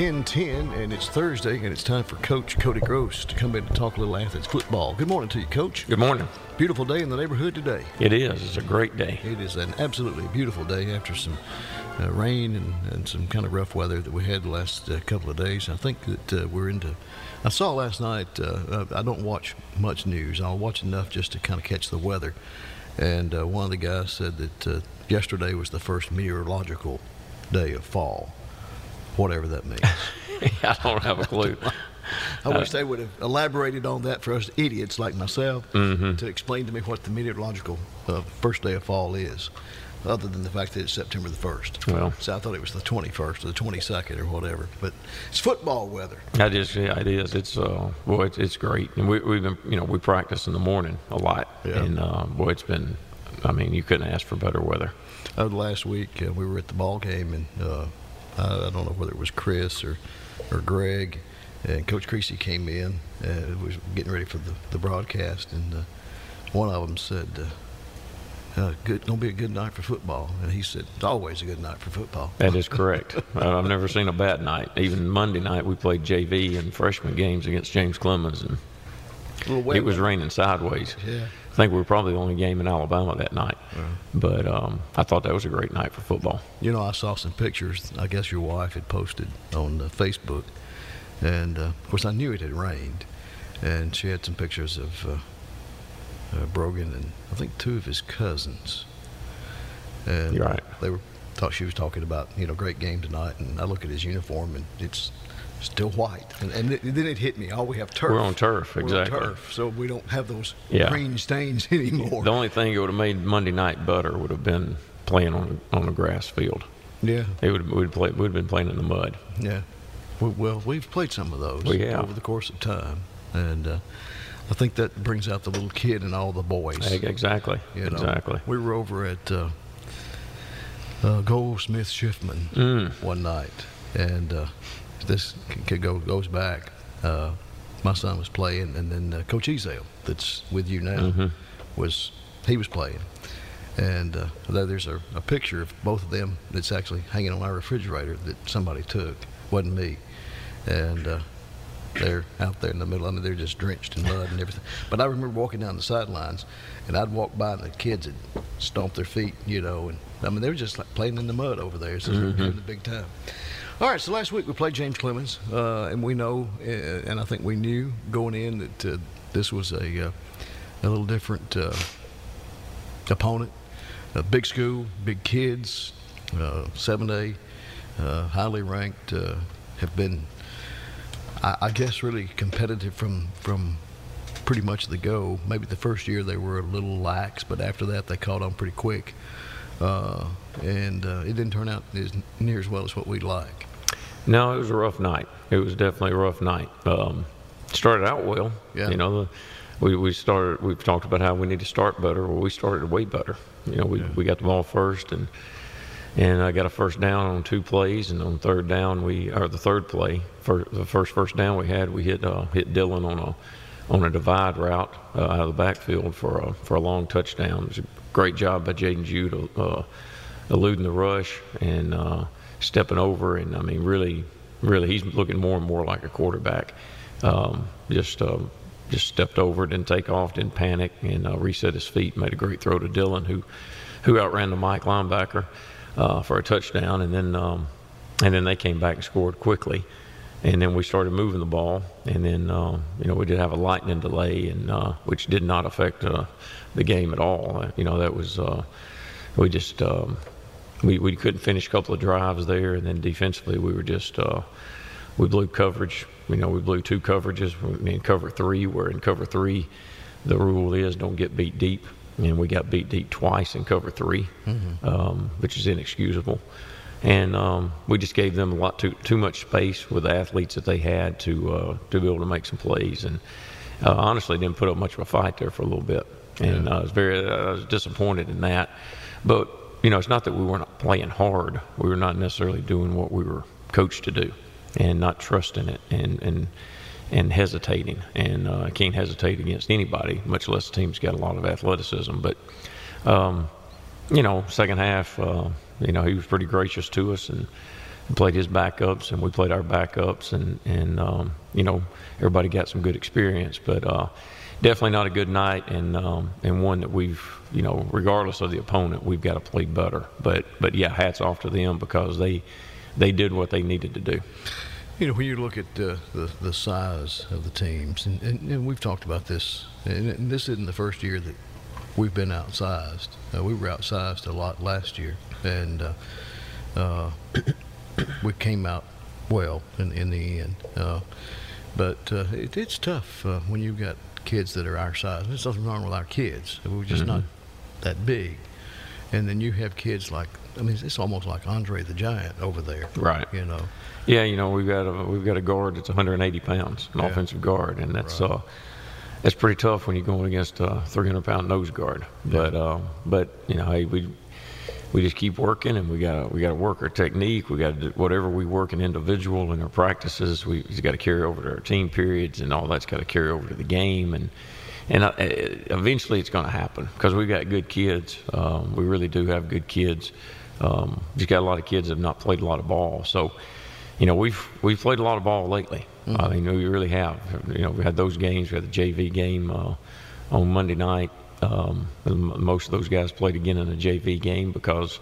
Okay, it's 10:10 and it's Thursday and it's time for Coach Cody Gross to come in and talk a little Athens football. Good morning to you, Coach. Good morning. Beautiful day in the neighborhood today. It is. It's a great day. It is an absolutely beautiful day after some uh, rain and, and some kind of rough weather that we had the last uh, couple of days. I think that uh, we're into. I saw last night. Uh, I don't watch much news. I'll watch enough just to kind of catch the weather. And uh, one of the guys said that uh, yesterday was the first meteorological day of fall, whatever that means. I don't have a clue. I wish they would have elaborated on that for us idiots like myself Mm-hmm. to explain to me what the meteorological uh, first day of fall is, other than the fact that it's September the 1st. Well. so I thought it was the 21st or the 22nd or whatever. But it's football weather. I just, yeah, it is. It's, uh, boy, it's, it's great. And we, we've been, you know, we practice in the morning a lot. Yeah. And, uh, boy, it's been, I mean, you couldn't ask for better weather. Uh, last week uh, we were at the ball game, and uh, I, I don't know whether it was Chris or or Greg, and Coach Creasy came in and was getting ready for the, the broadcast, and uh, one of them said, uh, uh, "Good, gonna be a good night for football," and he said, "It's always a good night for football." That is correct. uh, I've never seen a bad night. Even Monday night, we played JV and freshman games against James Clemens, and it was raining sideways. Yeah. I think we were probably the only game in Alabama that night. But um, I thought that was a great night for football. You know, I saw some pictures. I guess your wife had posted on uh, Facebook, and uh, of course I knew it had rained, and she had some pictures of uh, uh, Brogan and I think two of his cousins. And You're right. they were thought she was talking about you know great game tonight, and I look at his uniform and it's still white, and, and it, then it hit me. Oh, we have turf. We're on turf, We're on exactly. turf, so we don't have those Yeah. green stains anymore. The only thing that would have made Monday night better would have been playing on on a grass field. yeah, It would we'd play we'd have been playing in the mud. Yeah. Well, well, we've played some of those over the course of time, and uh, I think that brings out the little kid in all the boys. Exactly. you know. Exactly. We were over at uh, uh, Goldsmith Schiffman Mm. one night, and uh, this kid go, goes back. Uh, my son was playing, and then uh, Coach Ezel, that's with you now, Mhm. was he was playing. And uh, there's a, a picture of both of them that's actually hanging on our refrigerator that somebody took. wasn't me. And uh, they're out there in the middle. I mean, they're just drenched in mud and everything. But I remember walking down the sidelines, and I'd walk by, and the kids had stomped their feet, you know. And I mean, they were just like playing in the mud over there. So they were having a big time. All right, so last week we played James Clemens, uh, and we know, uh, and I think we knew going in that uh, this was a uh, a little different uh, opponent. A big school, big kids, uh, 7A, uh, highly ranked, have been, I, I guess, really competitive from from pretty much the go. Maybe the first year they were a little lax, but after that they caught on pretty quick, and uh, it didn't turn out as near as well as what we'd like. No, it was a rough night. It was definitely a rough night. Um, started out well. Yeah. You know, the, we we started. We've talked about how we need to start better. Well, we started way better. You know, we we got the ball first and. And I got a first down on two plays, and on third down we, or the third play, for the first first down we had, we hit uh, hit Dylan on a on a divide route uh, out of the backfield for a for a long touchdown. It was a great job by Jaden Jude uh, eluding the rush and uh, stepping over, and I mean really, really he's looking more and more like a quarterback. Um, just um, just stepped over, didn't take off, didn't panic, and uh, reset his feet. Made a great throw to Dylan, who who outran the Mike linebacker uh, for a touchdown, and then um, and then they came back and scored quickly, and then we started moving the ball, and then uh, you know we did have a lightning delay, and uh, which did not affect uh, the game at all. Uh, you know that was uh, we just um, we we couldn't finish a couple of drives there, and then defensively we were just uh, we blew coverage. You know we blew two coverages. in cover three, where in cover three the rule is don't get beat deep, and we got beat deep twice in cover 3 um, which is inexcusable. And um, we just gave them a lot too too much space with the athletes that they had to uh, to be able to make some plays, and uh, honestly didn't put up much of a fight there for a little bit. And uh, I was very I was disappointed in that. But you know, it's not that we were not playing hard. We were not necessarily doing what we were coached to do, and not trusting it, and and and hesitating. And uh, I can't hesitate against anybody, much less a team's got a lot of athleticism. But um, you know, second half, uh, you know, he was pretty gracious to us, and played his backups, and we played our backups, and and um, you know everybody got some good experience, but uh, definitely not a good night, and um, and one that we've you know regardless of the opponent, we've got to play better. But but yeah, hats off to them because they they did what they needed to do. You know, when you look at uh, the the size of the teams, and, and, and we've talked about this, and this isn't the first year that we've been outsized. Uh, we were outsized a lot last year, and uh, uh, we came out well in, in the end. Uh, but uh, it, it's tough uh, when you've got kids that are our size. There's nothing wrong with our kids. We're just mm-hmm. not that big. And then you have kids like I mean, it's almost like Andre the Giant over there. Right. You know. Yeah, you know, we've got a we've got a guard that's 180 pounds, an yeah. offensive guard, and that's right. uh, that's pretty tough when you're going against a 300 pound nose guard. Yeah. But uh, but you know, hey, we we just keep working, and we got we got to work our technique. We got to do whatever we work in individual in our practices. We got to carry over to our team periods, and all that's got to carry over to the game, and and uh, eventually it's going to happen because we've got good kids. Um, we really do have good kids. Um, just got a lot of kids that have not played a lot of ball, so you know we've we've played a lot of ball lately. Mm-hmm. I mean, we really have. You know, we had those games. We had the JV game uh, on Monday night. Um, most of those guys played again in a JV game because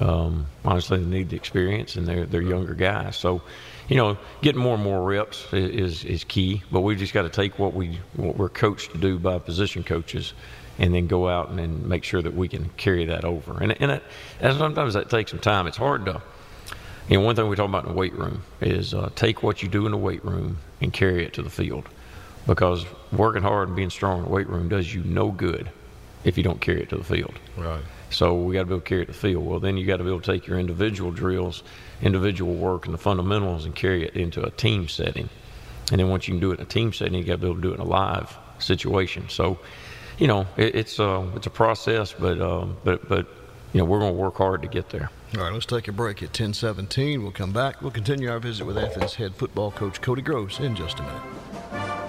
um, honestly they need the experience and they're they're younger guys. So, you know, getting more and more reps is is key. But we've just got to take what we what we're coached to do by position coaches, and then go out and then make sure that we can carry that over. And and, it, and sometimes that takes some time. It's hard to. You know, one thing we talk about in the weight room is uh, take what you do in the weight room and carry it to the field because working hard and being strong in the weight room does you no good if you don't carry it to the field. Right. So we got to be able to carry it to the field. Well, then you got to be able to take your individual drills, individual work, and the fundamentals and carry it into a team setting. And then once you can do it in a team setting, you got to be able to do it in a live situation. So, you know, it, it's a uh, it's a process, but um, but but you know we're going to work hard to get there. All right, let's take a break at 10:17. We'll come back. We'll continue our visit with Athens head football coach Cody Gross in just a minute.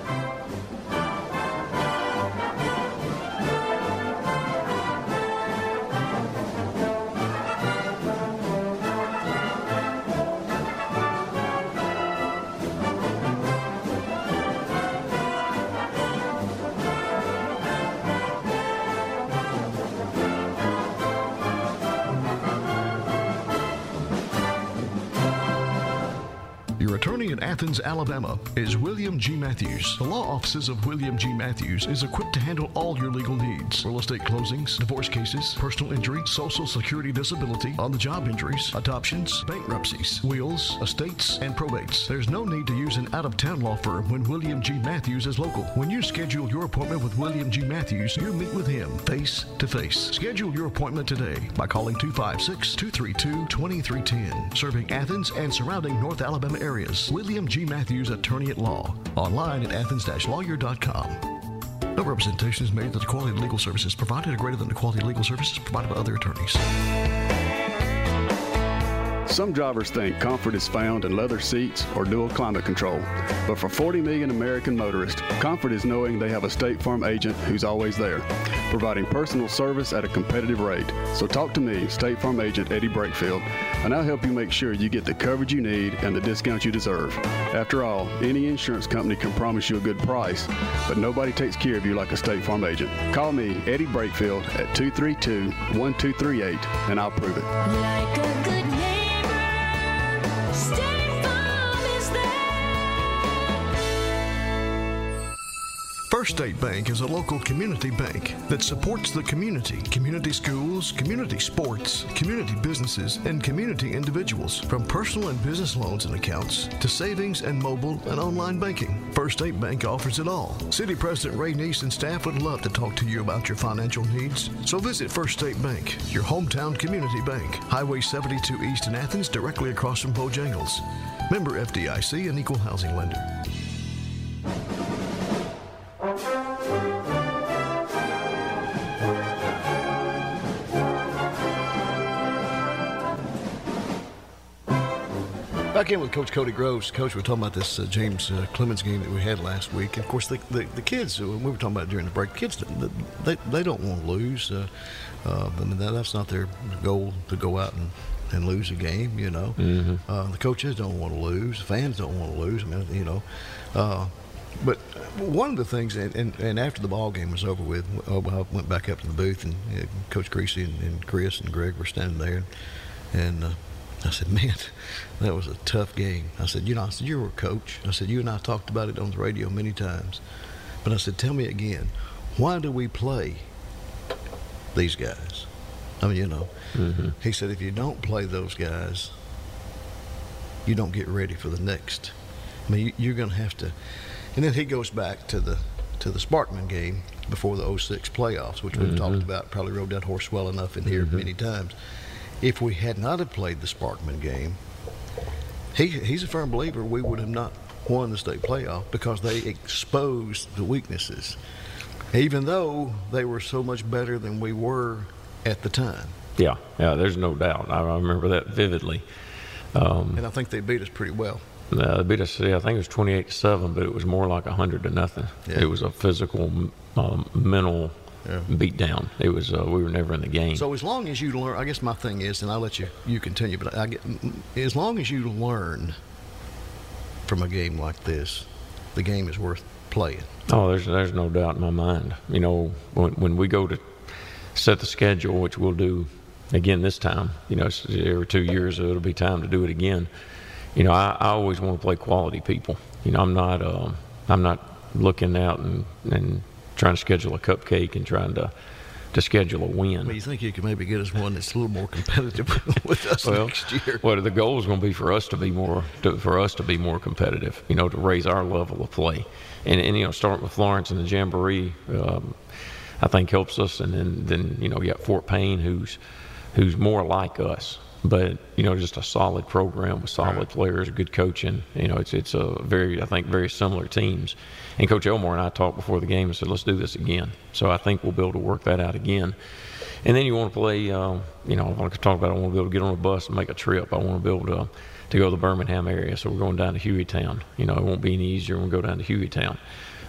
Athens, Alabama, is William G. Matthews. The law offices of William G. Matthews is equipped to handle all your legal needs real estate closings, divorce cases, personal injury, social security disability, on the job injuries, adoptions, bankruptcies, wills, estates, and probates. There's no need to use an out of town law firm when William G. Matthews is local. When you schedule your appointment with William G. Matthews, you meet with him face to face. Schedule your appointment today by calling 256 232 2310. Serving Athens and surrounding North Alabama William G. Matthews, attorney at law. Online at athens-lawyer.com. No representation is made that the quality of legal services provided are greater than the quality of legal services provided by other attorneys. Some drivers think comfort is found in leather seats or dual climate control. But for 40 million American motorists, comfort is knowing they have a State Farm agent who's always there, providing personal service at a competitive rate. So talk to me, State Farm agent Eddie Brakefield, and I'll help you make sure you get the coverage you need and the discount you deserve. After all, any insurance company can promise you a good price, but nobody takes care of you like a State Farm agent. Call me, Eddie Brakefield, at 232 1238, and I'll prove it. Like stay. First State Bank is a local community bank that supports the community, community schools, community sports, community businesses, and community individuals. From personal and business loans and accounts to savings and mobile and online banking, First State Bank offers it all. City President Ray Neese and staff would love to talk to you about your financial needs. So visit First State Bank, your hometown community bank, Highway 72 East in Athens, directly across from Bojangles. Member FDIC and equal housing lender. Back in with Coach Cody Gross. Coach, we are talking about this uh, James uh, Clemens game that we had last week. And of course, the, the, the kids, uh, we were talking about during the break, kids, they, they don't want to lose. Uh, uh, I mean, that, that's not their goal to go out and and lose a game. You know, Mm-hmm. uh, the coaches don't want to lose, the fans don't want to lose. I mean, you know, uh, but one of the things, and, and, and after the ball game was over with, I went back up to the booth, and uh, Coach Creasy and, and Chris and Greg were standing there, and uh, I said, "Man, that was a tough game." I said, "You know, I said you were a coach. I said you and I talked about it on the radio many times, but I said, tell me again, why do we play these guys? I mean, you know." Mm-hmm. He said, if you don't play those guys, you don't get ready for the next. I mean, you, you're going to have to. And then he goes back to the to the Sparkman game before the 06 playoffs, which we've talked about. Probably rode that horse well enough in here many times. If we had not have played the Sparkman game, he he's a firm believer we would have not won the state playoff because they exposed the weaknesses, even though they were so much better than we were at the time. Yeah, yeah. There's no doubt. I, remember that vividly. Um, And I think they beat us pretty well. Uh, they beat us. Yeah, I think it was 28 to seven, but it was more like 100 to nothing. Yeah. It was a physical, um, mental Yeah. beat down. It was. Uh, we were never in the game. So as long as you learn, I guess my thing is, and I'll let you you continue, but I get as long as you learn from a game like this, the game is worth playing. Oh, there's there's no doubt in my mind. You know, when when we go to set the schedule, which we'll do again this time. You know, every two years it'll be time to do it again. You know, I, I always want to play quality people. You know, I'm not um, I'm not looking out and and trying to schedule a cupcake and trying to to schedule a win. But you think you could maybe get us one that's a little more competitive with us well, next year? Well, the goal is going to be for us to be more to, for us to be more competitive. You know, to raise our level of play, and and you know, starting with Florence and the Jamboree, um, I think helps us. And then then you know, you got Fort Payne, who's who's more like us, but you know, just a solid program with solid players, good coaching. You know, it's it's a very I think very similar teams. And Coach Elmore and I talked before the game and said, let's do this again. So I think we'll be able to work that out again. And then you want to play, um, you know, like I talked about, I want to be able to get on a bus and make a trip. I want to be able to to go to the Birmingham area. So we're going down to Hueytown. You know, it won't be any easier when we go down to Hueytown.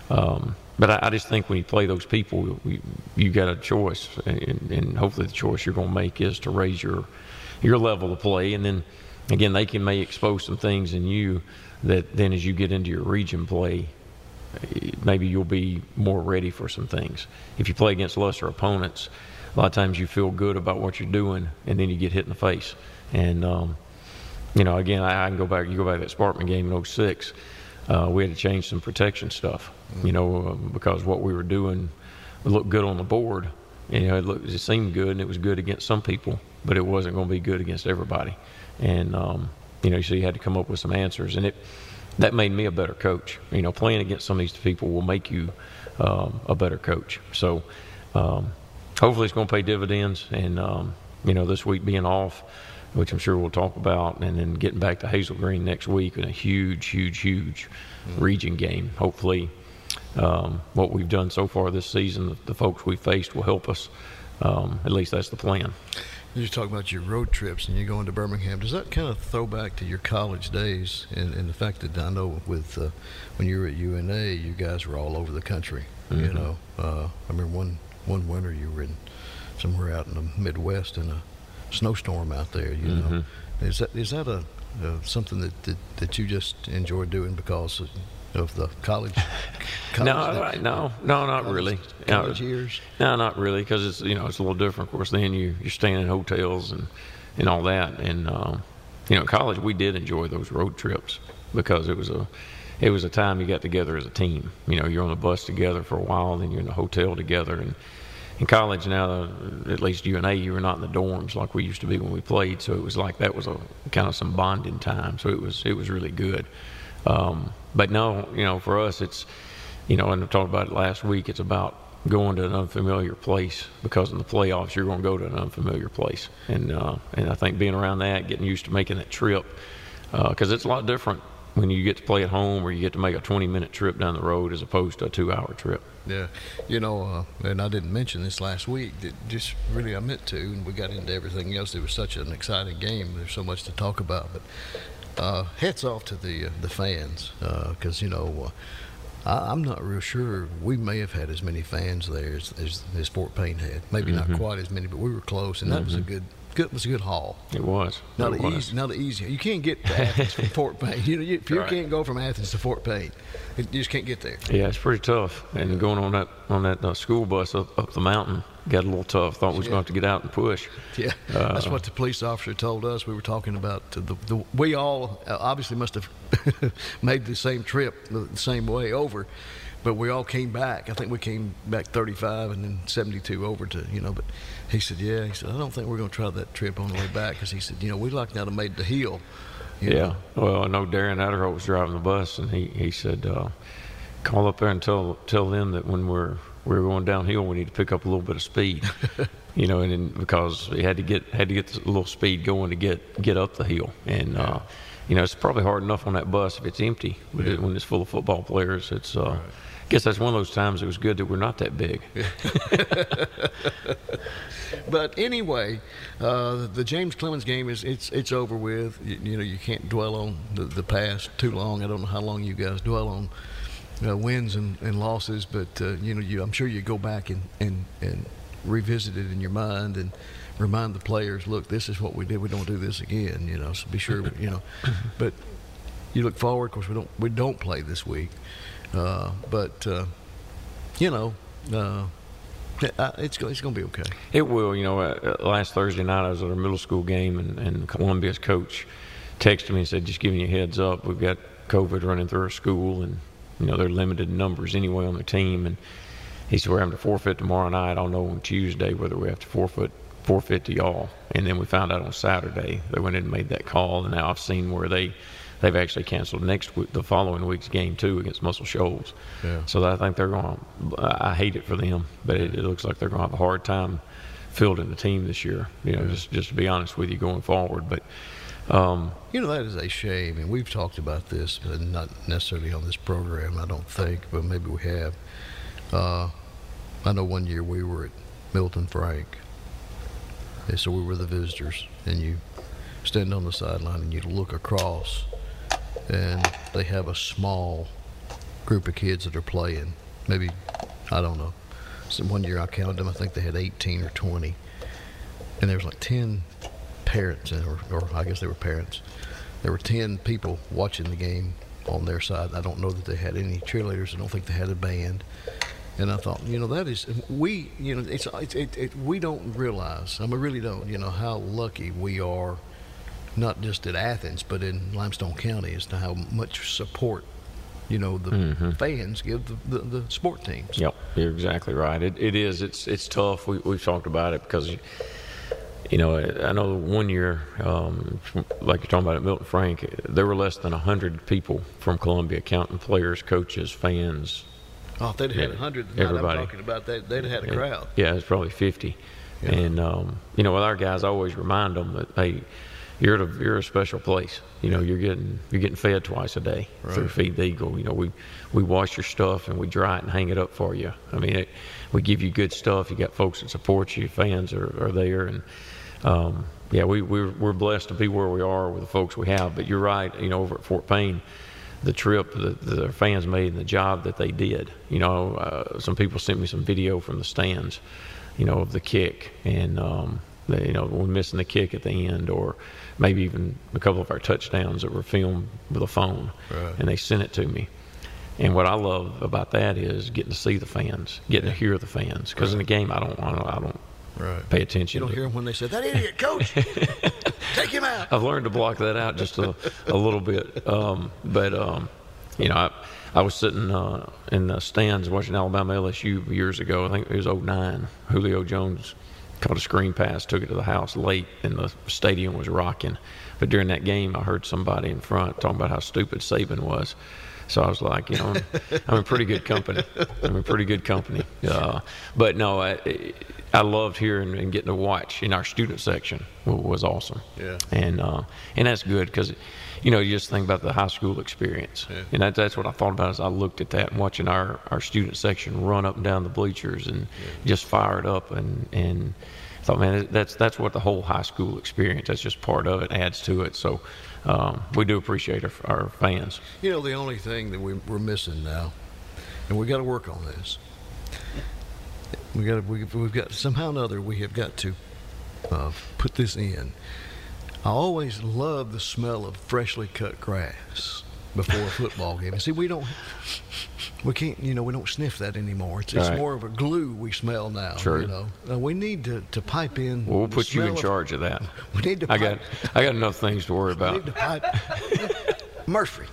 Um, but I, I just think when you play those people, you, you got a choice, and, and hopefully the choice you're going to make is to raise your your level of play, and then again they can may expose some things in you that then as you get into your region play, maybe you'll be more ready for some things. If you play against lesser opponents, a lot of times you feel good about what you're doing, and then you get hit in the face. And um, you know, again, I, I can go back. You go back to that Sparkman game in 06. Uh, we had to change some protection stuff. You know, uh, because what we were doing looked good on the board. You know, it, looked, it seemed good, and it was good against some people, but it wasn't going to be good against everybody. And um, you know, so you had to come up with some answers, and it that made me a better coach. You know, playing against some of these people will make you um, a better coach. So um, hopefully it's going to pay dividends. And um, you know, this week being off, which I'm sure we'll talk about, and then getting back to Hazel Green next week in a huge, huge, huge region game. Hopefully, um, what we've done so far this season, the, folks we faced will help us. Um, at least that's the plan. You talk about your road trips and you going to Birmingham. Does that kind of throw back to your college days and, and the fact that I know with uh, when you were at UNA, you guys were all over the country. You Mhm. know, uh, I remember one one winter you were in somewhere out in the Midwest in a snowstorm out there. You know, Mhm. is that is that a uh, something that, that that you just enjoy doing because of, the college? college No, I- no, no, not college- really. No, College years. No, not really, because it's you know it's a little different. Of course, then you you're staying in hotels and and all that, and um, you know, college we did enjoy those road trips because it was a it was a time you got together as a team. You know, you're on the bus together for a while, then you're in a hotel together, and in college now, at least you and UNA, you were not in the dorms like we used to be when we played. So it was like that was a kind of some bonding time. So it was it was really good. Um, but no, you know, for us, it's you know, and I talked about it last week. It's about going to an unfamiliar place because in the playoffs you're going to go to an unfamiliar place, and uh, and I think being around that, getting used to making that trip, because it's a lot different when you get to play at home or you get to make a 20 minute trip down the road as opposed to a two hour trip. Yeah, you know, uh, and I didn't mention this last week. That just really I meant to, and we got into everything else. It was such an exciting game. There's so much to talk about. But uh, hats off to the uh, the fans because you know. Uh, I, I'm not real sure. We may have had as many fans there as, as, as Fort Payne had. Maybe not quite as many, but we were close, and that was a good good was a good haul. It was. Not it easy, not easy. You can't get to Athens from Fort Payne. You know, you, if you Right. can't go from Athens to Fort Payne, you just can't get there. Yeah, it's pretty tough. And going on that on that uh, school bus up, up the mountain got a little tough. Thought we was Yeah. going to have to get out and push. Yeah, that's what the police officer told us. We were talking about the, the we all uh, obviously must have made the same trip the the same way over, but we all came back. I think we came back 35 and then 72 over to you know. But he said, yeah, he said I don't think we're going to try that trip on the way back because he said you know we'd like now to made the hill. you Yeah. know. Well, I know Darren Adderholt was driving the bus, and he he said, uh, "Call up there and tell tell them that when we're we're going downhill, we need to pick up a little bit of speed." you know, and then because we had to get had to get a little speed going to get get up the hill, and uh, you know it's probably hard enough on that bus if it's empty, but it, when it's full of football players, it's. Uh, I guess that's one of those times it was good that we're not that big. But anyway, uh, the James Clemens game is it's it's over with. You, you know you can't dwell on the, the past too long. I don't know how long you guys dwell on uh, wins and, and losses, but uh, you know you I'm sure you go back and, and and revisit it in your mind and remind the players, look, this is what we did. We don't do this again. You know, so be sure you know. But you look forward. Of course, we don't we don't play this week, uh, but uh, you know. Uh, it's it's going to be okay. It will. You know, uh, last Thursday night I was at a middle school game, and, and Columbia's coach texted me and said, "Just giving you a heads up, we've got COVID running through our school, and you know they're limited in numbers anyway on their team." And he said, "We're having to forfeit tomorrow night. I'll know on Tuesday whether we have to forfeit forfeit to y'all." And then we found out on Saturday they went in and made that call, and now I've seen where they. They've actually canceled next week, the following week's game too against Muscle Shoals. Yeah. So I think they're going. to I hate it for them, but it, it looks like they're going to have a hard time fielding the team this year. You know, just just to be honest with you, going forward. But um, You know, that is a shame, and we've talked about this, but not necessarily on this program, I don't think, but maybe we have. Uh, I know one year we were at Milton Frank, and so we were the visitors, and you stand on the sideline and you look across, and they have a small group of kids that are playing. Maybe, I don't know. So one year I counted them, I think they had 18 or 20, and there was like 10 parents, uh, or, or I guess they were parents. There were 10 people watching the game on their side. I don't know that they had any cheerleaders. I don't think they had a band. And I thought, you know, that is we, you know, it's, it's it, it, we don't realize. I mean, really don't. You know how lucky we are, not just at Athens, but in Limestone County, as to how much support, you know, the mm-hmm. fans give the, the, the sport teams. Yep, you're exactly right. It, it is. It's it's tough. We we've talked about it because, you know, I know one year, um, like you're talking about at Milton Frank, there were less than hundred people from Columbia, counting players, coaches, fans. Oh, if they'd had a hundred, the night I'm everybody. talking about that, they'd have had a crowd. Yeah, it's probably fifty. Yeah. And um, you know, with our guys, I always remind them that hey, you're at a you're a special place. You know, you're getting you're getting fed twice a day through Feed the Eagle. You know, we we wash your stuff and we dry it and hang it up for you. I mean, it, we give you good stuff. You got folks that support you. Fans are, are there, and um, yeah, we we're, we're blessed to be where we are with the folks we have. But you're right. You know, over at Fort Payne. The trip that the fans made and the job that they did. You know, uh, some people sent me some video from the stands, you know, of the kick and, um, the, you know, we're missing the kick at the end or maybe even a couple of our touchdowns that were filmed with a phone. Right. And they sent it to me. And what I love about that is getting to see the fans, getting to hear the fans. Because in the game, I don't, I don't, I don't Right. pay attention. You don't to- hear them when they say, that idiot, coach, take him out. I've learned to block that out just a, a little bit. Um, but um, you know, I, I was sitting uh, in the stands watching Alabama LSU years ago. I think it was 09. Julio Jones caught a screen pass, took it to the house late, and the stadium was rocking. But during that game, I heard somebody in front talking about how stupid Saban was. So I was like, you know, I'm, I'm in pretty good company. I'm in pretty good company. Uh, but no, I, I loved hearing and getting to watch in our student section was awesome. Yeah. And uh, and that's good because, you know, you just think about the high school experience, Yeah. and that, that's what I thought about as I looked at that and watching our, our student section run up and down the bleachers and just fire it up and and thought, man, that's that's what the whole high school experience. That's just part of it, adds to it. So. Um, we do appreciate our, our fans. You know, the only thing that we, we're missing now, and we got to work on this. We got we, we've got somehow or another we have got to of put this in. I always love the smell of freshly cut grass before a football game. And see, we don't, we can't, you know, we don't sniff that anymore. It's, it's Right. more of a glue we smell now. True. You know, Uh, we need to, to pipe in. Well, we'll put you in of- charge of that. We need to. I Pipe, got I got enough things to worry we about. need to pipe. Murphy.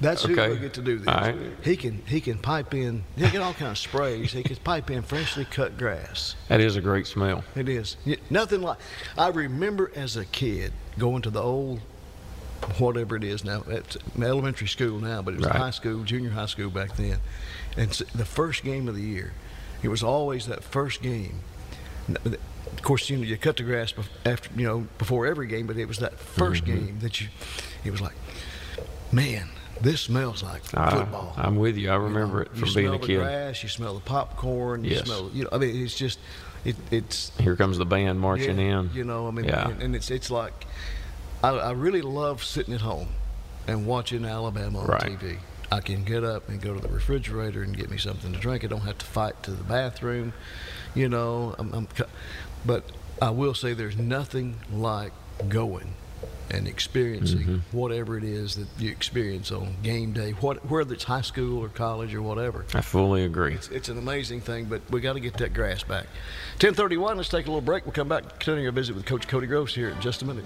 That's who we get to do this. Right. He can he can pipe in. He get all kinds of sprays. He can pipe in freshly cut grass. That is a great smell. It is nothing like. I remember as a kid going to the old, whatever it is now. It's elementary school now, but it was Right. high school, junior high school back then. And the first game of the year, it was always that first game. Of course, you know you cut the grass after you know before every game, but it was that 1st Mm-hmm. game that you. It was like, man, this smells like football. I'm with you. I You remember know, it from being a kid. You smell the grass, you smell the popcorn, you Yes. smell, you know, I mean, it's just, it, it's Here comes the band marching yeah, in. You know, I mean, Yeah. and, and it's it's like, I, I really love sitting at home and watching Alabama on Right. TV. I can get up and go to the refrigerator and get me something to drink. I don't have to fight to the bathroom, you know. I'm, I'm, but I will say there's nothing like going and experiencing Mm-hmm. whatever it is that you experience on game day, what, whether it's high school or college or whatever. I fully agree. It's, it's an amazing thing, but we got to get that grass back. 1031, let's take a little break. We'll come back, continue our visit with Coach Cody Gross here in just a minute.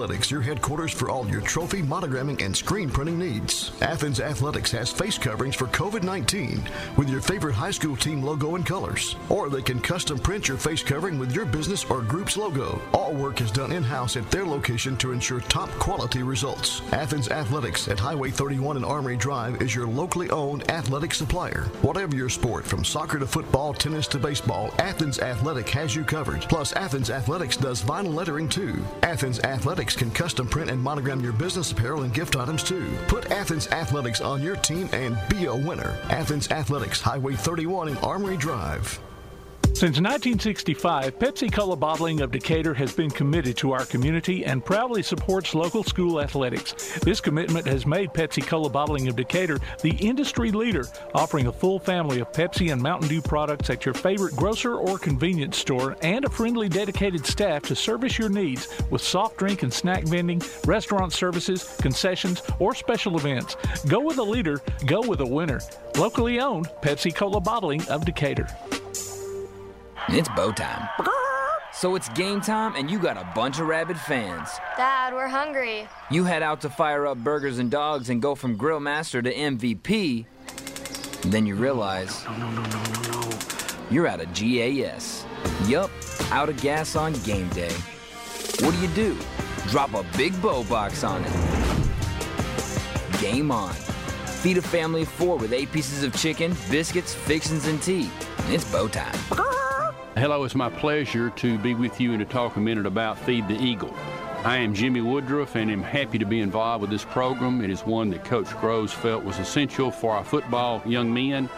Athletics your headquarters for all your trophy, monogramming, and screen printing needs. Athens Athletics has face coverings for COVID 19 with your favorite high school team logo and colors. Or they can custom print your face covering with your business or group's logo. All work is done in house at their location to ensure top quality results. Athens Athletics at Highway 31 and Armory Drive is your locally owned athletic supplier. Whatever your sport, from soccer to football, tennis to baseball, Athens Athletic has you covered. Plus, Athens Athletics does vinyl lettering too. Athens Athletics can custom print and monogram your business apparel and gift items too. Put Athens Athletics on your team and be a winner. Athens Athletics, Highway 31 and Armory Drive. Since 1965, Pepsi Cola Bottling of Decatur has been committed to our community and proudly supports local school athletics. This commitment has made Pepsi Cola Bottling of Decatur the industry leader, offering a full family of Pepsi and Mountain Dew products at your favorite grocer or convenience store and a friendly, dedicated staff to service your needs with soft drink and snack vending, restaurant services, concessions, or special events. Go with a leader, go with a winner. Locally owned Pepsi Cola Bottling of Decatur. It's Bo time. So it's game time, and you got a bunch of rabid fans. Dad, we're hungry. You head out to fire up burgers and dogs and go from grill master to MVP. Then you realize no, no, no, no, no, you're out of GAS. Yup, out of gas on game day. What do you do? Drop a big Bo box on it. Game on. Feed a family of four with eight pieces of chicken, biscuits, fixins, and tea. It's Bo time. Hello, it's my pleasure to be with you and to talk a minute about Feed the Eagle. I am Jimmy Woodruff and am happy to be involved with this program. It is one that Coach Gross felt was essential for our football young men.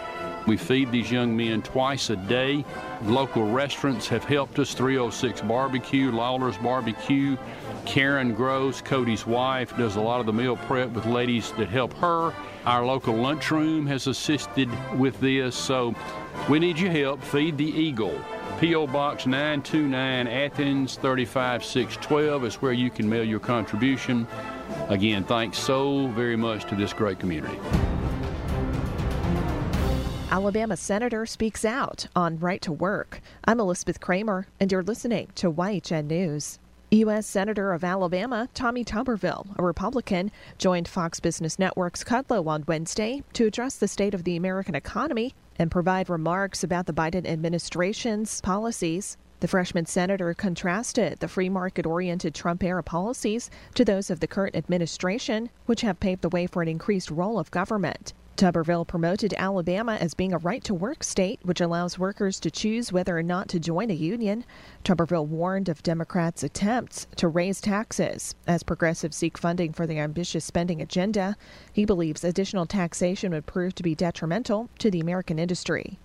We feed these young men twice a day. Local restaurants have helped us 306 Barbecue, Lawler's Barbecue. Karen Gross, Cody's wife, does a lot of the meal prep with ladies that help her. Our local lunchroom has assisted with this. So we need your help. Feed the Eagle. P.O. Box 929 Athens 35612 is where you can mail your contribution. Again, thanks so very much to this great community. Alabama Senator speaks out on right to work. I'm Elizabeth Kramer, and you're listening to YHN News. U.S. Senator of Alabama Tommy Tuberville, a Republican, joined Fox Business Network's Kudlow on Wednesday to address the state of the American economy and provide remarks about the Biden administration's policies. The freshman senator contrasted the free market oriented Trump era policies to those of the current administration, which have paved the way for an increased role of government. Tuberville promoted Alabama as being a right to work state, which allows workers to choose whether or not to join a union. Tuberville warned of Democrats' attempts to raise taxes as progressives seek funding for their ambitious spending agenda. He believes additional taxation would prove to be detrimental to the American industry.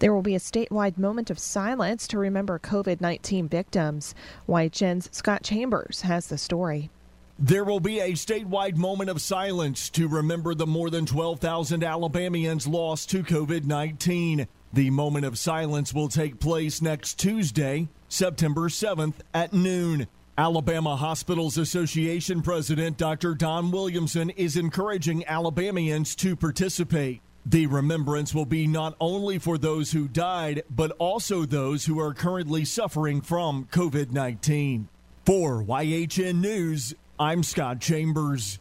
There will be a statewide moment of silence to remember COVID 19 victims. YHN's Scott Chambers has the story. There will be a statewide moment of silence to remember the more than 12,000 Alabamians lost to COVID 19. The moment of silence will take place next Tuesday, September 7th at noon. Alabama Hospitals Association President Dr. Don Williamson is encouraging Alabamians to participate. The remembrance will be not only for those who died, but also those who are currently suffering from COVID 19. For YHN News, I'm Scott Chambers.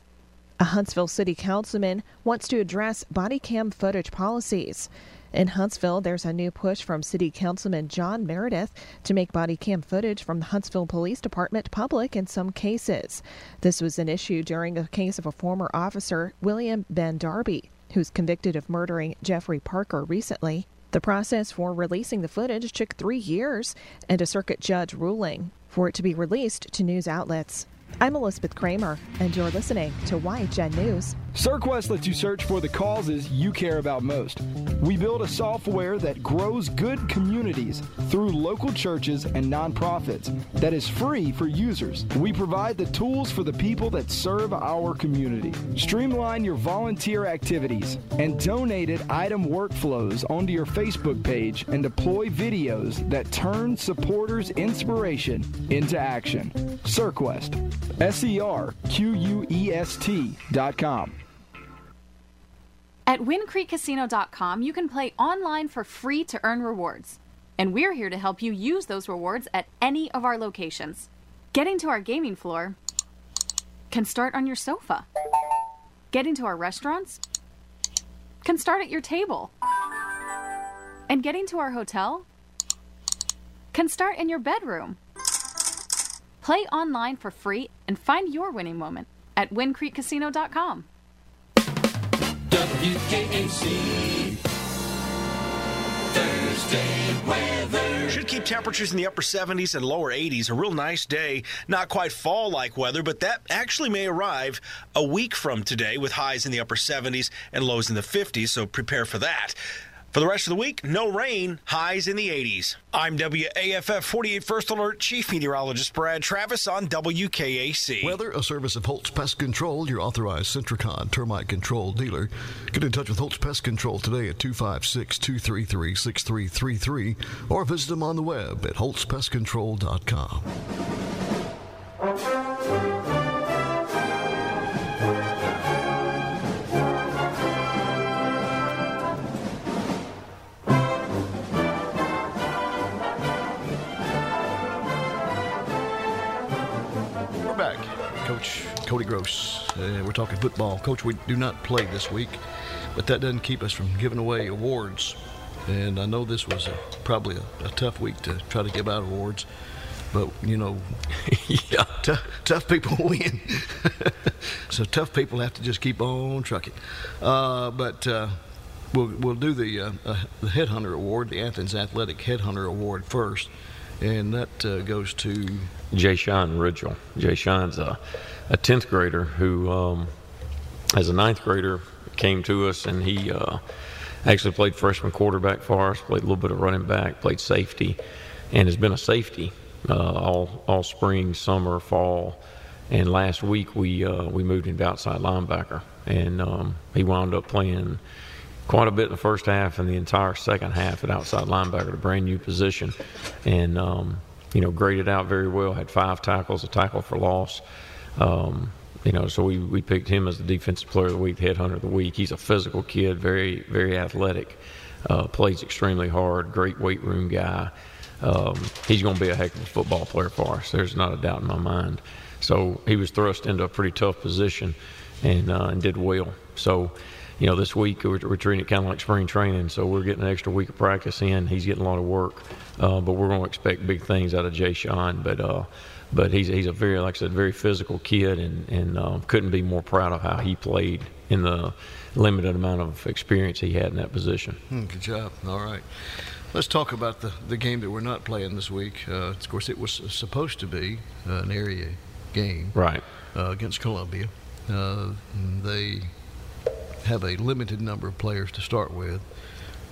A Huntsville City Councilman wants to address body cam footage policies. In Huntsville, there's a new push from City Councilman John Meredith to make body cam footage from the Huntsville Police Department public in some cases. This was an issue during a case of a former officer, William Ben Darby, who's convicted of murdering Jeffrey Parker recently. The process for releasing the footage took three years and a circuit judge ruling for it to be released to news outlets. I'm Elizabeth Kramer, and you're listening to YHN News. SerQuest lets you search for the causes you care about most. We build a software that grows good communities through local churches and nonprofits that is free for users. We provide the tools for the people that serve our community. Streamline your volunteer activities and donated item workflows onto your Facebook page and deploy videos that turn supporters' inspiration into action. SerQuest. S E R Q U E S T dot com. At WindCreekCasino.com, you can play online for free to earn rewards. And we're here to help you use those rewards at any of our locations. Getting to our gaming floor can start on your sofa. Getting to our restaurants can start at your table. And getting to our hotel can start in your bedroom. Play online for free and find your winning moment at WindCreekCasino.com. WKAC weather. Should keep temperatures in the upper 70s and lower 80s. A real nice day. Not quite fall like weather, but that actually may arrive a week from today with highs in the upper 70s and lows in the 50s, so prepare for that. For the rest of the week, no rain, highs in the 80s. I'm WAFF 48 First Alert Chief Meteorologist Brad Travis on WKAC. Weather, a service of Holtz Pest Control, your authorized Sentricon termite control dealer. Get in touch with Holtz Pest Control today at 256 233 6333 or visit them on the web at holtzpestcontrol.com. Cody Gross. Uh, we're talking football. Coach, we do not play this week, but that doesn't keep us from giving away awards. And I know this was a, probably a, a tough week to try to give out awards, but you know, yeah, t- tough people win. so tough people have to just keep on trucking. Uh, but uh, we'll we'll do the uh, uh, the Headhunter Award, the Athens Athletic Headhunter Award first, and that uh, goes to Jay Shine Ridgel. Jay Shine's a, a 10th grader who, um, as a ninth grader, came to us and he uh, actually played freshman quarterback for us, played a little bit of running back, played safety, and has been a safety uh, all all spring, summer, fall. And last week we uh, we moved him to outside linebacker, and um, he wound up playing quite a bit in the first half and the entire second half at outside linebacker, a brand new position, and um, you know graded out very well. Had five tackles, a tackle for loss. Um, you know, so we, we picked him as the defensive player of the week, headhunter of the week. He's a physical kid, very very athletic, uh, plays extremely hard, great weight room guy. Um, he's going to be a heck of a football player for us. There's not a doubt in my mind. So he was thrust into a pretty tough position, and uh, and did well. So you know, this week we're, we're treating it kind of like spring training, so we're getting an extra week of practice in. He's getting a lot of work, uh, but we're going to expect big things out of Jay Sean. But uh, but he's he's a very like I said very physical kid and and um, couldn't be more proud of how he played in the limited amount of experience he had in that position. Hmm, good job. All right. Let's talk about the, the game that we're not playing this week. Uh, of course, it was supposed to be uh, an area game, right, uh, against Columbia. Uh, they have a limited number of players to start with,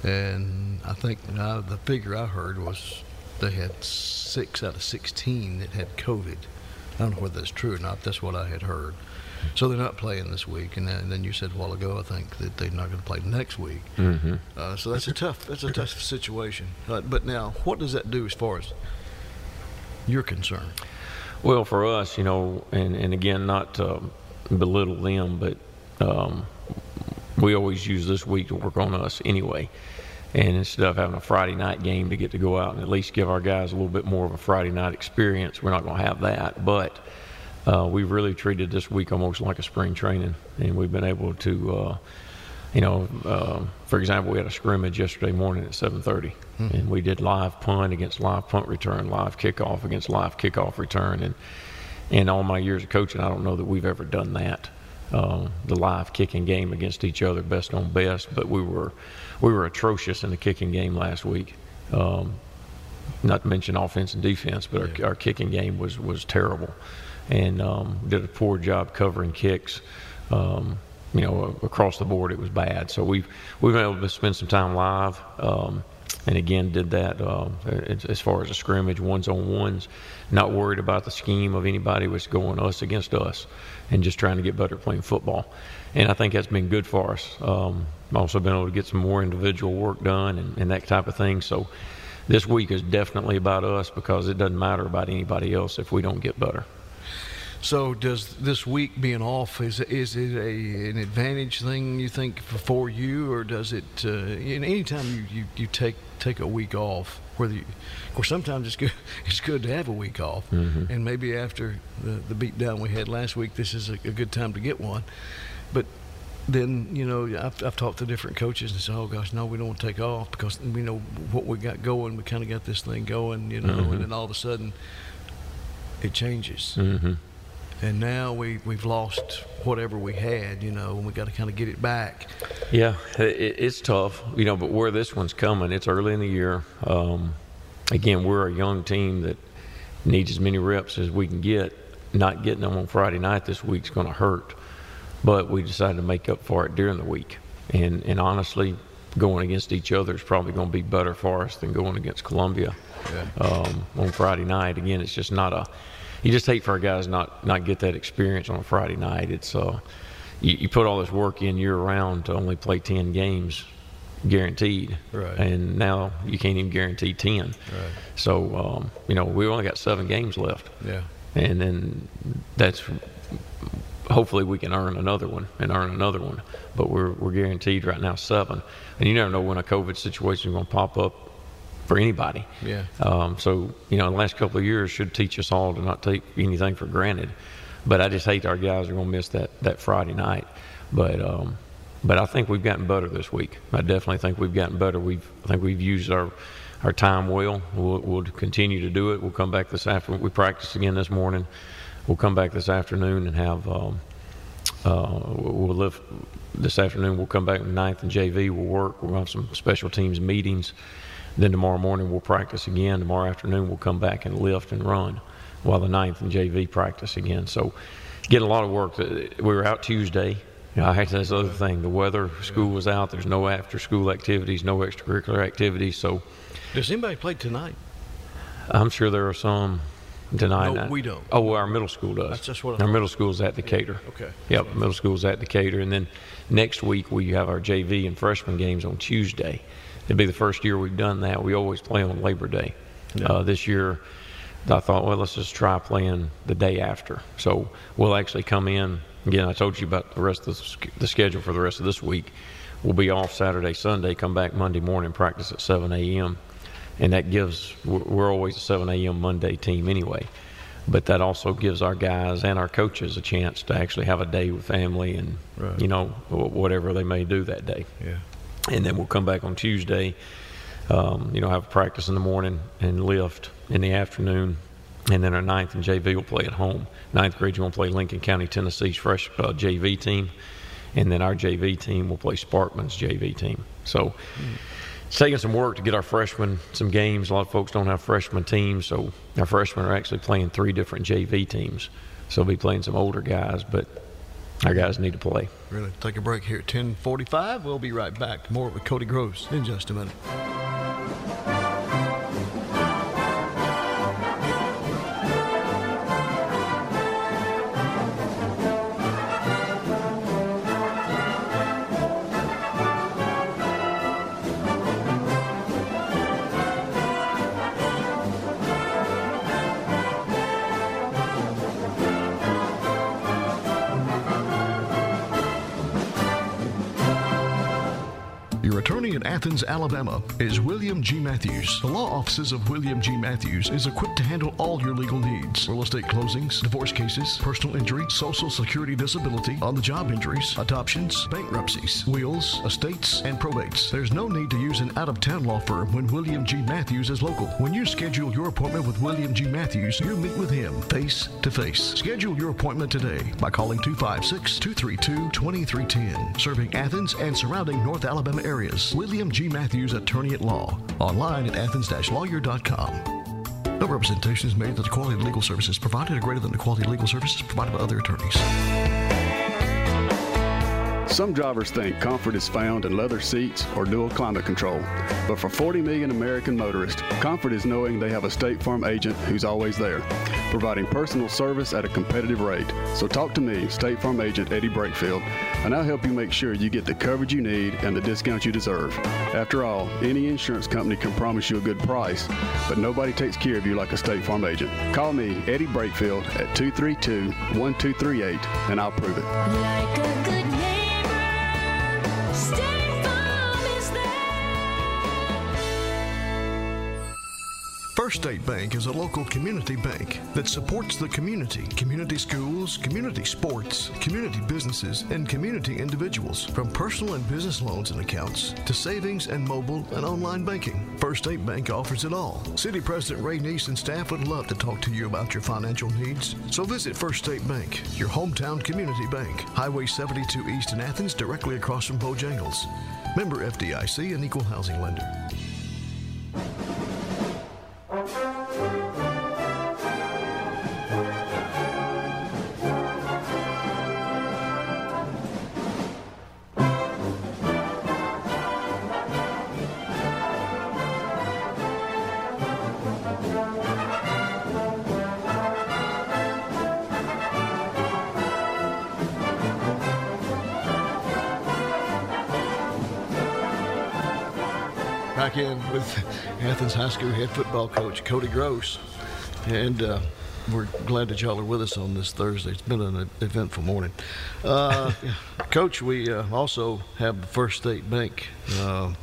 and I think uh, the figure I heard was they had six out of 16 that had COVID. I don't know whether that's true or not. That's what I had heard. So they're not playing this week, and then, and then you said a while ago, I think that they're not going to play next week. Mm-hmm. Uh, so that's a tough that's a tough situation. Uh, but now, what does that do as far as you're concerned? Well, for us, you know, and and again, not to belittle them, but um, we always use this week to work on us anyway. And instead of having a Friday night game to get to go out and at least give our guys a little bit more of a Friday night experience, we're not going to have that. But uh, we've really treated this week almost like a spring training, and we've been able to, uh, you know, uh, for example, we had a scrimmage yesterday morning at 7:30, hmm. and we did live punt against live punt return, live kickoff against live kickoff return, and in all my years of coaching, I don't know that we've ever done that. Uh, the live kicking game against each other, best on best, but we were we were atrocious in the kicking game last week. Um, not to mention offense and defense, but our, our kicking game was was terrible and um, did a poor job covering kicks. Um, you know, across the board, it was bad. So we've we've been able to spend some time live, um, and again did that uh, as far as a scrimmage, ones on ones. Not worried about the scheme of anybody was going us against us, and just trying to get better playing football. And I think that's been good for us. Um, also been able to get some more individual work done and, and that type of thing. So this week is definitely about us because it doesn't matter about anybody else if we don't get better. So does this week being off is is it a an advantage thing you think for you, or does it? Uh, anytime you, you, you take take a week off, whether you, of course sometimes it's good it's good to have a week off, mm-hmm. and maybe after the the beat down we had last week, this is a, a good time to get one. But then you know I've, I've talked to different coaches and said, "Oh gosh, no, we don't want to take off because we know what we got going. We kind of got this thing going, you know." Mm-hmm. And then all of a sudden, it changes. Mm-hmm and now we we've lost whatever we had, you know, and we got to kind of get it back. Yeah, it, it's tough, you know, but where this one's coming, it's early in the year. Um, again, we're a young team that needs as many reps as we can get. Not getting them on Friday night this week's going to hurt, but we decided to make up for it during the week. And and honestly, going against each other is probably going to be better for us than going against Columbia yeah. um, on Friday night. Again, it's just not a you just hate for our guys not not get that experience on a Friday night. It's uh, you, you put all this work in year round to only play ten games guaranteed, right. and now you can't even guarantee ten. Right. So um, you know we only got seven games left. Yeah, and then that's hopefully we can earn another one and earn another one. But we're we're guaranteed right now seven, and you never know when a COVID situation is going to pop up for anybody. Yeah. Um, so you know, the last couple of years should teach us all to not take anything for granted. But I just hate our guys are going to miss that that Friday night. But um, but I think we've gotten better this week. I definitely think we've gotten better. We've I think we've used our our time well. We'll, we'll continue to do it. We'll come back this afternoon. We practiced again this morning. We'll come back this afternoon and have. Um, uh, we'll live this afternoon. We'll come back ninth and JV. We'll work. We'll have some special teams meetings then tomorrow morning we'll practice again. Tomorrow afternoon we'll come back and lift and run while the ninth and JV practice again. So get a lot of work. Uh, we were out Tuesday. I had this other thing. The weather, school was out. There's no after school activities, no extracurricular activities. So does anybody play tonight? I'm sure there are some tonight. No, we don't. Oh, well, our middle school does. That's just what our middle school's at Decatur. Okay. Yep, middle school's at Decatur, and then next week we have our JV and freshman games on Tuesday it'd be the first year we've done that. We always play on Labor Day. Yeah. Uh, this year, I thought, well, let's just try playing the day after. So we'll actually come in. Again, I told you about the rest of the, the schedule for the rest of this week. We'll be off Saturday, Sunday, come back Monday morning, practice at 7 a.m. And that gives, we're always a 7 a.m. Monday team anyway. But that also gives our guys and our coaches a chance to actually have a day with family and, right. you know, whatever they may do that day. Yeah and then we'll come back on Tuesday. Um, you know, have practice in the morning and lift in the afternoon, and then our ninth and JV will play at home. Ninth grade, you're to play Lincoln County, Tennessee's fresh uh, JV team, and then our JV team will play Sparkman's JV team. So it's taking some work to get our freshmen some games. A lot of folks don't have freshman teams, so our freshmen are actually playing three different JV teams. So we'll be playing some older guys, but our guys need to play. To take a break here at 1045. We'll be right back. More with Cody Gross in just a minute. Athens, Alabama is William G. Matthews. The law offices of William G. Matthews is equipped to handle all your legal needs real estate closings, divorce cases, personal injury, social security disability, on the job injuries, adoptions, bankruptcies, wills, estates, and probates. There's no need to use an out of town law firm when William G. Matthews is local. When you schedule your appointment with William G. Matthews, you meet with him face to face. Schedule your appointment today by calling 256 232 2310. Serving Athens and surrounding North Alabama areas. William G. Matthews, attorney at law. Online at athens-lawyer.com. No representation is made that the quality of legal services provided are greater than the quality of legal services provided by other attorneys. Some drivers think comfort is found in leather seats or dual climate control. But for 40 million American motorists, comfort is knowing they have a State Farm agent who's always there, providing personal service at a competitive rate. So talk to me, State Farm agent Eddie Brakefield, and I'll help you make sure you get the coverage you need and the discount you deserve. After all, any insurance company can promise you a good price, but nobody takes care of you like a State Farm agent. Call me, Eddie Brakefield, at 232 1238, and I'll prove it. Like First State Bank is a local community bank that supports the community, community schools, community sports, community businesses, and community individuals. From personal and business loans and accounts to savings and mobile and online banking, First State Bank offers it all. City President Ray Neese and staff would love to talk to you about your financial needs. So visit First State Bank, your hometown community bank, Highway 72 East in Athens, directly across from Bojangles. Member FDIC and equal housing lender. Back in with Athens High School head football coach Cody Gross. And uh, we're glad that y'all are with us on this Thursday. It's been an eventful morning. Uh, coach, we uh, also have the First State Bank uh,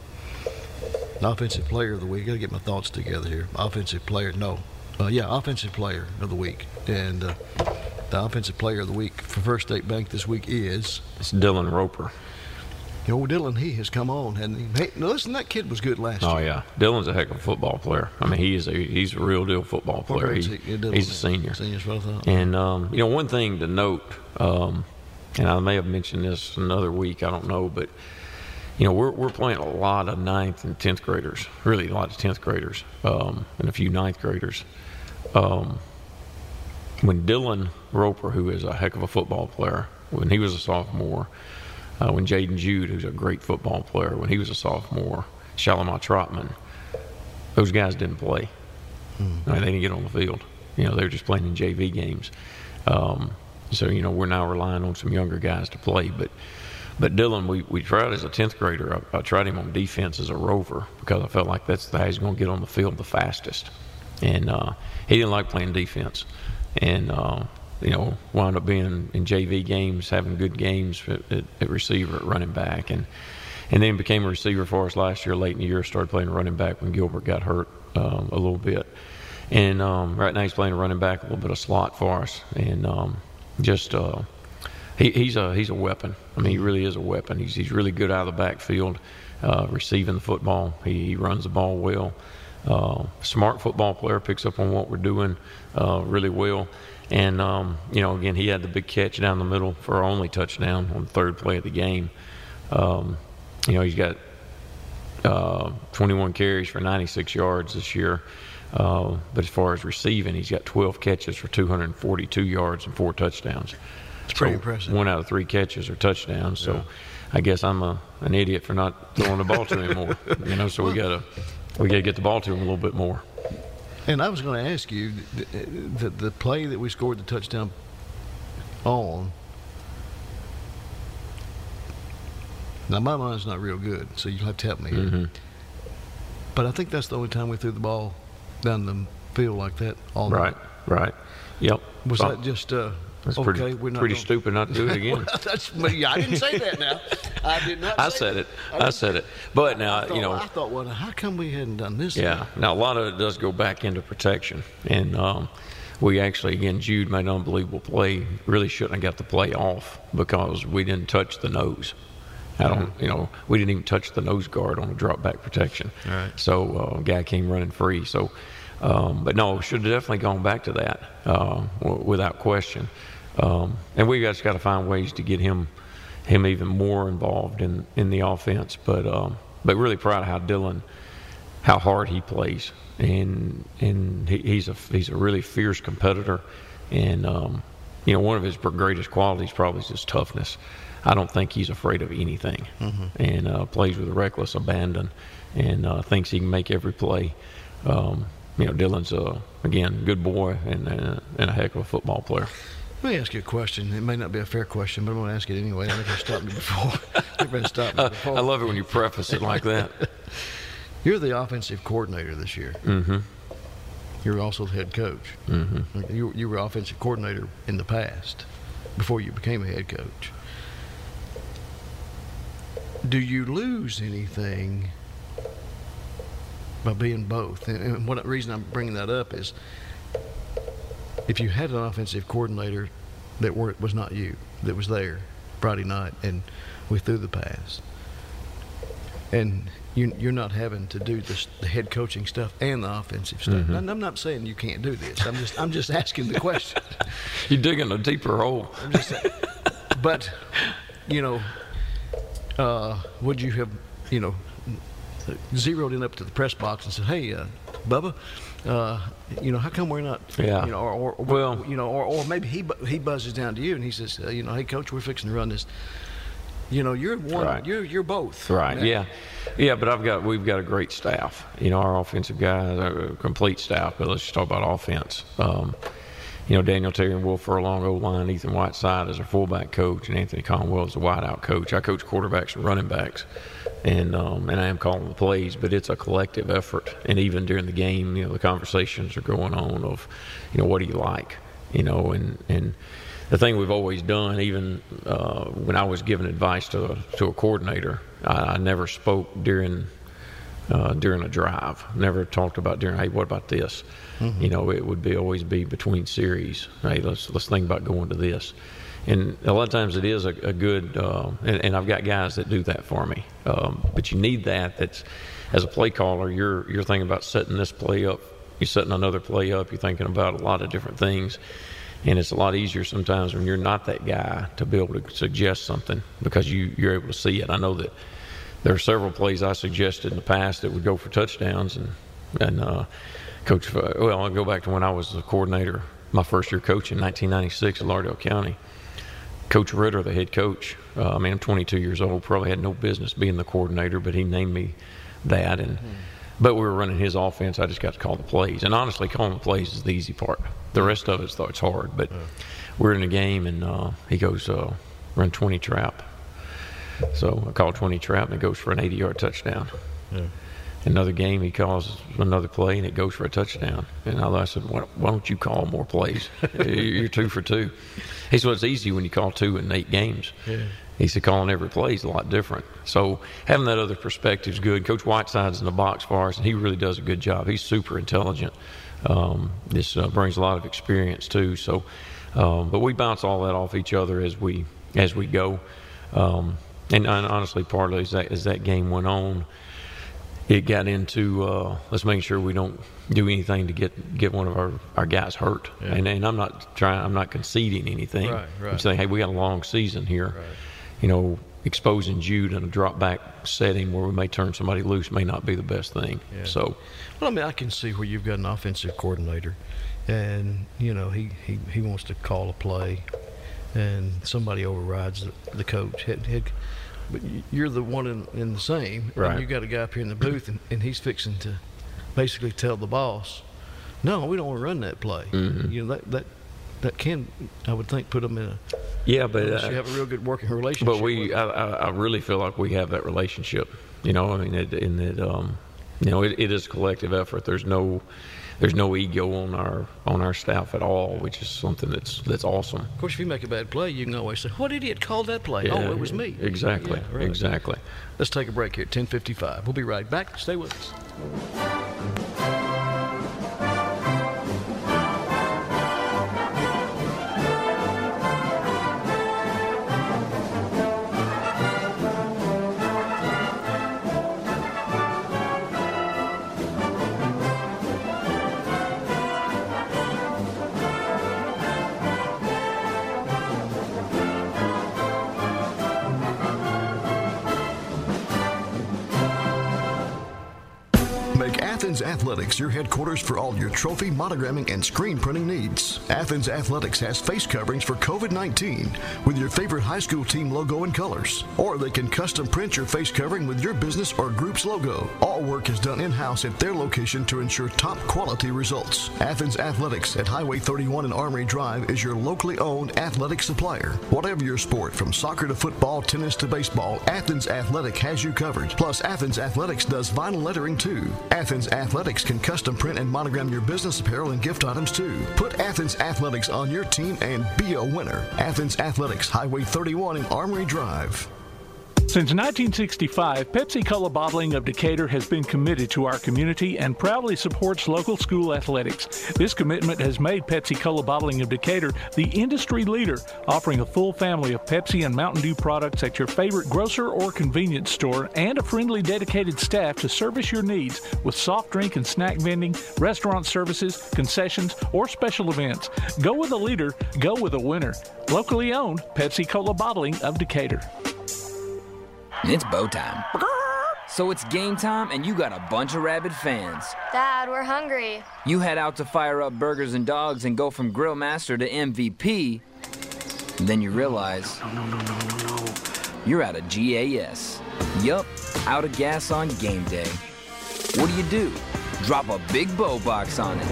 Offensive Player of the Week. I got to get my thoughts together here. Offensive Player, no. Uh, yeah, Offensive Player of the Week. And uh, the Offensive Player of the Week for First State Bank this week is. It's Dylan Roper. You know, Dylan, he has come on. And he, hey, listen, that kid was good last Oh year. Oh yeah, Dylan's a heck of a football player. I mean, he is a he's a real deal football player. He-? Dylan he's a senior. Senior's what I thought. And um, you know, one thing to note, um, and I may have mentioned this another week. I don't know, but you know, we're we're playing a lot of ninth and tenth graders. Really, a lot of tenth graders, um, and a few ninth graders. Um, when Dylan Roper, who is a heck of a football player, when he was a sophomore, uh, when Jaden Jude, who's a great football player, when he was a sophomore, Shalimar Trotman, those guys didn't play. I mean, they didn't get on the field. You know, they were just playing in JV games. Um, so you know, we're now relying on some younger guys to play. But but Dylan, we, we tried as a tenth grader. I, I tried him on defense as a rover because I felt like that's the guy who's going to get on the field the fastest. And uh, he didn't like playing defense. And uh, you know, wound up being in JV games, having good games at, at, receiver, at running back, and and then became a receiver for us last year. Late in the year, started playing running back when Gilbert got hurt um, a little bit. And um, right now he's playing running back, a little bit of slot for us, and um, just uh, he, he's a he's a weapon. I mean, he really is a weapon. He's he's really good out of the backfield, uh, receiving the football. He, he runs the ball well. Uh, smart football player, picks up on what we're doing uh, really well. And, um, you know, again, he had the big catch down the middle for our only touchdown on the third play of the game. Um, you know, he's got uh, 21 carries for 96 yards this year. Uh, but as far as receiving, he's got 12 catches for 242 yards and four touchdowns. It's pretty impressive. One out of three catches are touchdowns. So I guess I'm a, an idiot for not throwing the ball to him more. You know, so we gotta we gotta get the ball to him a little bit more. And I was going to ask you the, the, the play that we scored the touchdown on. Now my mind's not real good, so you'll have to help me. here. Mm-hmm. But I think that's the only time we threw the ball down the field like that all Right, night. right. Yep. Was So- that just uh, That's okay? pretty, we're not pretty gonna- stupid not to do it again. Well, that's me. I didn't say that. Now I did not. I said that. it. I said it. But now, I thought, you know, I thought, well, how come we hadn't done this? Yeah. Now a lot of it does go back into protection, and um, we actually again Jude made an unbelievable play. Really shouldn't have got the play off because we didn't touch the nose. I don't, you know, we didn't even touch the nose guard on the drop back protection. Right. So uh, guy came running free. So, um, but no, should have definitely gone back to that uh, w- without question. Um, and we just got to find ways to get him him even more involved in in the offense. But um, but really proud of how Dylan how hard he plays, and and he, he's a he's a really fierce competitor, and um, you know one of his greatest qualities probably is his toughness. I don't think he's afraid of anything, and uh, plays with reckless abandon, and uh, thinks he can make every play. Um, you know, Dylan's a again good boy and uh, and a heck of a football player. Let me ask you a question. It may not be a fair question, but I'm going to ask it anyway. I think you stopped me before. Everybody stopped me before. I love it when you preface it like that. You're the offensive coordinator this year. Mm-hmm. You're also the head coach. Mm-hmm. You, you were offensive coordinator in the past, before you became a head coach. Do you lose anything by being both? And, and what reason I'm bringing that up is, if you had an offensive coordinator that were, was not you, that was there Friday night, and we threw the pass, and you, you're not having to do this, the head coaching stuff and the offensive stuff. Mhm. I'm not saying you can't do this. I'm just I'm just asking the question. You're digging a deeper hole. I'm just. But you know, uh, would you have you know zeroed in up to the press box and said, "Hey, uh, Bubba." Uh, you know, how come we're not? Yeah. You know, or, or Well- you know, or, or maybe he he buzzes down to you and he says, uh, you know, hey, coach, we're fixing to run this. You know, you're one. Right. You're you're both. Right. now. Yeah. Yeah. But I've got we've got a great staff. You know, our offensive guys, a complete staff. But let's just talk about offense. Um, you know, Daniel Terry and Wolf Furlong O line, Ethan Whiteside is our fullback coach, and Anthony Conwell is the wideout coach. I coach quarterbacks and running backs, and um, and I am calling the plays. But it's a collective effort, and even during the game, you know, the conversations are going on of, you know, what do you like, you know, and and the thing we've always done, even uh, when I was giving advice to to a coordinator, I, I never spoke during uh, during a drive. Never talked about during. Hey, what about this? Mhm. You know, it would be always be between series. Hey, let's let's think about going to this. And a lot of times it is a, a good, uh, and, and I've got guys that do that for me. Um, but you need that. That's as a play caller, you're you're thinking about setting this play up. You're setting another play up. You're thinking about a lot of different things. And it's a lot easier sometimes when you're not that guy to be able to suggest something because you, you're able to see it. I know that there are several plays I suggested in the past that would go for touchdowns, and and uh, coach. Well, I'll go back to when I was the coordinator, my first year coaching, 1996 at Lauderdale County. Coach Ritter, the head coach. Uh, I mean, I'm 22 years old. Probably had no business being the coordinator, but he named me that. And but we were running his offense. I just got to call the plays. And honestly, calling the plays is the easy part. The rest of it's it's hard. But we're in a game, and uh, he goes, uh, "Run 20 trap." So I call 20 trap, and it goes for an 80-yard touchdown. Yeah. Another game, he calls another play, and it goes for a touchdown. And I said, why, why don't you call more plays? You're two for two. He said, well, it's easy when you call two in eight games. Yeah. He said, calling every play is a lot different. So having that other perspective is good. Coach Whiteside's in the box for us, and he really does a good job. He's super intelligent. Um, this uh, brings a lot of experience too. So, um, but we bounce all that off each other as we as we go. Um, and, and honestly, partly as that as that game went on, it got into uh, let's make sure we don't do anything to get get one of our, our guys hurt. Yeah. And, and I'm not trying. I'm not conceding anything. Right, right. I'm saying, hey, we got a long season here. You know, exposing Jude in a drop back setting where we may turn somebody loose may not be the best thing. Yeah. So, Well, I mean, I can see where you've got an offensive coordinator, and you know he, he, he wants to call a play, and somebody overrides the, the coach. Head, head, but you're the one in, in the same. Right. And you got a guy up here in the booth, and, and he's fixing to basically tell the boss, "No, we don't want to run that play." Mhm. You know that that that can, I would think, put them in a. yeah, but unless uh, you have a real good working relationship. But we, I, I I really feel like we have that relationship. You know, I mean, it, in that, um, you know, it, it is a collective effort. There's no, there's no ego on our on our staff at all, which is something that's that's awesome. Of course, if you make a bad play, you can always say, "What idiot called that play?" Yeah, oh, it was me. Exactly, Yeah, right. exactly. Let's take a break here at 10:55. We'll be right back. Stay with us. Athens Athletics your headquarters for all your trophy, monogramming, and screen printing needs. Athens Athletics has face coverings for COVID 19 with your favorite high school team logo and colors. Or they can custom print your face covering with your business or group's logo. All work is done in house at their location to ensure top quality results. Athens Athletics at Highway 31 and Armory Drive is your locally owned athletic supplier. Whatever your sport, from soccer to football, tennis to baseball, Athens Athletic has you covered. Plus, Athens Athletics does vinyl lettering too. Athens Athletics can custom print and monogram your business apparel and gift items too. Put Athens Athletics on your team and be a winner. Athens Athletics, Highway 31 and Armory Drive. Since 1965, Pepsi Cola Bottling of Decatur has been committed to our community and proudly supports local school athletics. This commitment has made Pepsi Cola Bottling of Decatur the industry leader, offering a full family of Pepsi and Mountain Dew products at your favorite grocer or convenience store and a friendly, dedicated staff to service your needs with soft drink and snack vending, restaurant services, concessions, or special events. Go with a leader, go with a winner. Locally owned Pepsi Cola Bottling of Decatur. It's Bo time. So it's game time, and you got a bunch of rabid fans. Dad, we're hungry. You head out to fire up burgers and dogs and go from grill master to MVP. Then you realize No, no, no, no, no, you're out of GAS. Yup, out of gas on game day. What do you do? Drop a big Bo box on it.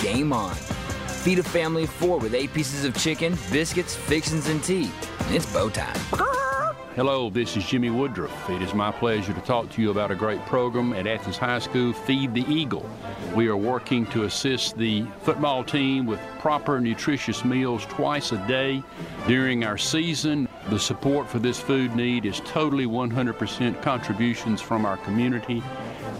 Game on. Feed a family of four with eight pieces of chicken, biscuits, fixins, and tea. It's Bo time. Hello, this is Jimmy Woodruff. It is my pleasure to talk to you about a great program at Athens High School, Feed the Eagle. We are working to assist the football team with proper nutritious meals twice a day during our season. The support for this food need is totally 100% contributions from our community.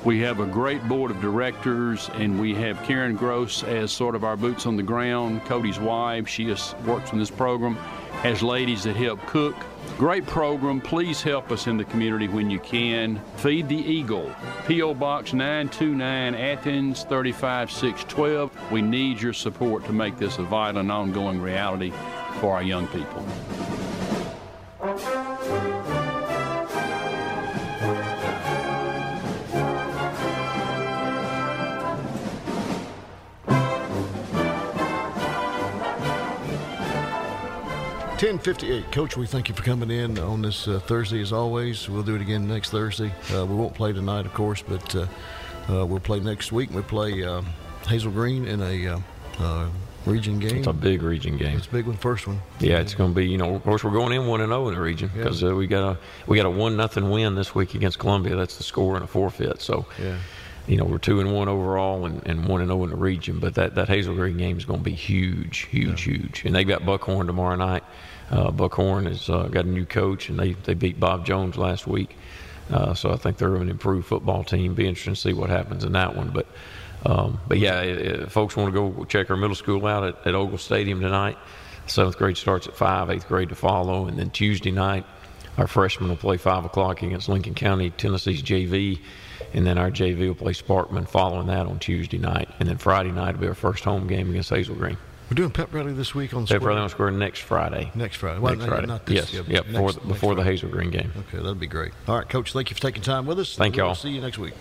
We have a great board of directors, and we have Karen Gross as sort of our boots on the ground. Cody's wife, she works in this program, has ladies that help cook. Great program. Please help us in the community when you can. Feed the Eagle, P.O. Box 929, Athens 35612. We need your support to make this a vital and ongoing reality for our young people. Ten fifty-eight, Coach. We thank you for coming in on this uh, Thursday as always. We'll do it again next Thursday. Uh, we won't play tonight, of course, but uh, uh, we'll play next week. We play uh, Hazel Green in a uh, uh, region game. It's a big region game. It's a big one, first one. Yeah, it's going to be. You know, of course, we're going in one and zero in the region Yeah. because uh, we got a we got a one nothing win this week against Columbia. That's the score and a forfeit. So, Yeah. you know, we're two and one overall and, and one and zero in the region. But that that Hazel Green game is going to be huge, huge, huge. And they've got Buckhorn tomorrow night. Uh, Buckhorn has uh, got a new coach, and they they beat Bob Jones last week. Uh, so I think they're an improved football team. Be interesting to see what happens in that one. But um, but yeah, folks want to go check our middle school out at, at Ogle Stadium tonight. Seventh grade starts at five, eighth grade to follow, and then Tuesday night our freshmen will play 5 o'clock against Lincoln County, Tennessee's JV, and then our JV will play Sparkman following that on Tuesday night. And then Friday night will be our first home game against Hazel Green. We're doing pep rally this week on Pep Square. Rally on Square next Friday. Next Friday. Well, next no, Friday. not this- yes. yeah, Yep. Before, next- before next the Hazel Green game. Okay, that'll be great. All right, Coach, thank you for taking time with us. Thank y'all. See you next week.